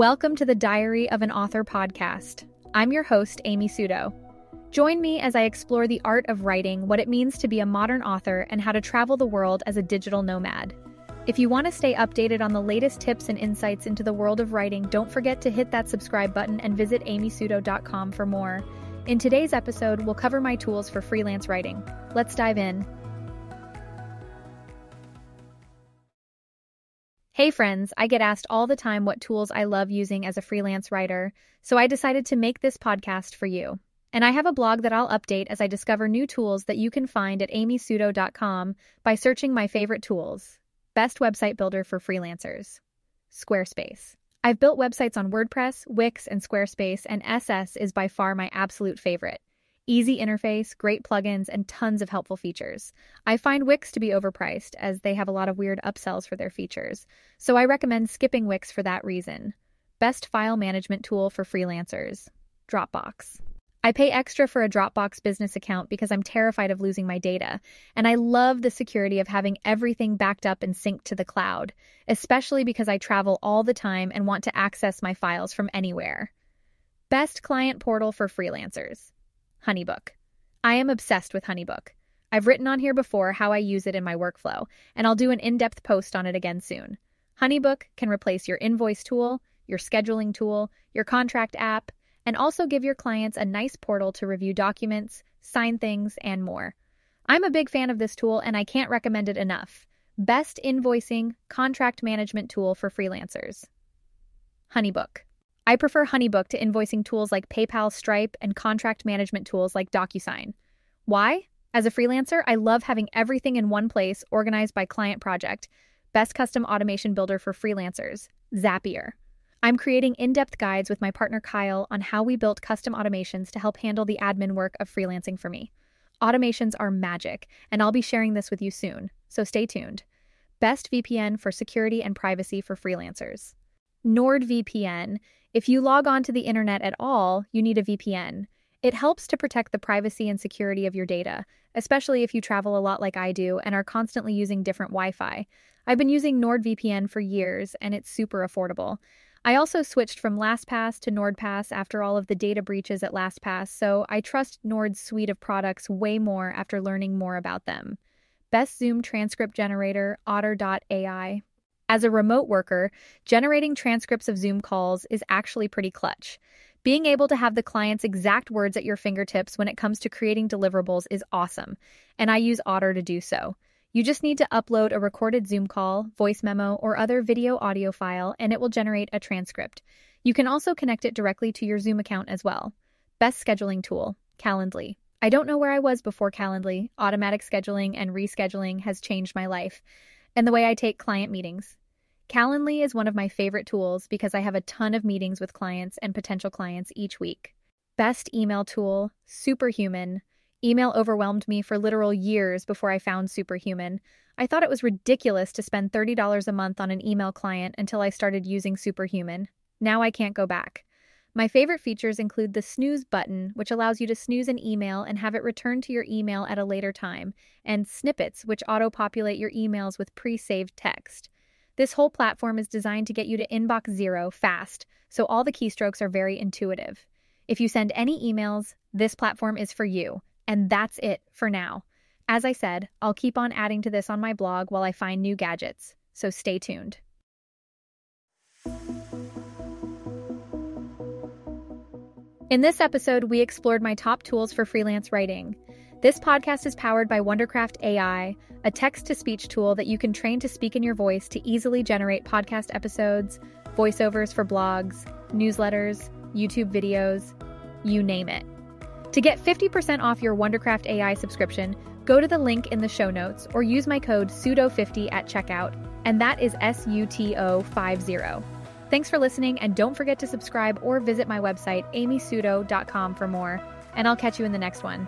Welcome to the Diary of an Author podcast. I'm your host, Amy Suto. Join me as I explore the art of writing, what it means to be a modern author, and how to travel the world as a digital nomad. If you want to stay updated on the latest tips and insights into the world of writing, don't forget to hit that subscribe button and visit amysuto.com for more. In today's episode, we'll cover my tools for freelance writing. Let's dive in. Hey friends, I get asked all the time what tools I love using as a freelance writer, so I decided to make this podcast for you. And I have a blog that I'll update as I discover new tools that you can find at amysuto.com by searching my favorite tools. Best website builder for freelancers Squarespace. I've built websites on WordPress, Wix, and Squarespace, and SS is by far my absolute favorite. Easy interface, great plugins, and tons of helpful features. I find Wix to be overpriced, as they have a lot of weird upsells for their features, so I recommend skipping Wix for that reason. Best file management tool for freelancers Dropbox. I pay extra for a Dropbox business account because I'm terrified of losing my data, and I love the security of having everything backed up and synced to the cloud, especially because I travel all the time and want to access my files from anywhere. Best client portal for freelancers. Honeybook. I am obsessed with Honeybook. I've written on here before how I use it in my workflow, and I'll do an in depth post on it again soon. Honeybook can replace your invoice tool, your scheduling tool, your contract app, and also give your clients a nice portal to review documents, sign things, and more. I'm a big fan of this tool and I can't recommend it enough. Best invoicing, contract management tool for freelancers. Honeybook. I prefer Honeybook to invoicing tools like PayPal, Stripe, and contract management tools like DocuSign. Why? As a freelancer, I love having everything in one place, organized by client project. Best custom automation builder for freelancers, Zapier. I'm creating in depth guides with my partner Kyle on how we built custom automations to help handle the admin work of freelancing for me. Automations are magic, and I'll be sharing this with you soon, so stay tuned. Best VPN for security and privacy for freelancers. NordVPN if you log on to the internet at all, you need a VPN. It helps to protect the privacy and security of your data, especially if you travel a lot like I do and are constantly using different Wi Fi. I've been using NordVPN for years and it's super affordable. I also switched from LastPass to NordPass after all of the data breaches at LastPass, so I trust Nord's suite of products way more after learning more about them. Best Zoom transcript generator, Otter.ai. As a remote worker, generating transcripts of Zoom calls is actually pretty clutch. Being able to have the client's exact words at your fingertips when it comes to creating deliverables is awesome, and I use Otter to do so. You just need to upload a recorded Zoom call, voice memo, or other video audio file, and it will generate a transcript. You can also connect it directly to your Zoom account as well. Best scheduling tool, Calendly. I don't know where I was before Calendly. Automatic scheduling and rescheduling has changed my life and the way I take client meetings. Calendly is one of my favorite tools because I have a ton of meetings with clients and potential clients each week. Best email tool, Superhuman. Email overwhelmed me for literal years before I found Superhuman. I thought it was ridiculous to spend $30 a month on an email client until I started using Superhuman. Now I can't go back. My favorite features include the snooze button, which allows you to snooze an email and have it returned to your email at a later time, and snippets, which auto populate your emails with pre saved text. This whole platform is designed to get you to inbox zero fast, so all the keystrokes are very intuitive. If you send any emails, this platform is for you. And that's it for now. As I said, I'll keep on adding to this on my blog while I find new gadgets, so stay tuned. In this episode, we explored my top tools for freelance writing. This podcast is powered by Wondercraft AI, a text to speech tool that you can train to speak in your voice to easily generate podcast episodes, voiceovers for blogs, newsletters, YouTube videos, you name it. To get 50% off your Wondercraft AI subscription, go to the link in the show notes or use my code SUTO50 at checkout, and that is S U T O 50. Thanks for listening, and don't forget to subscribe or visit my website, amysuto.com, for more. And I'll catch you in the next one.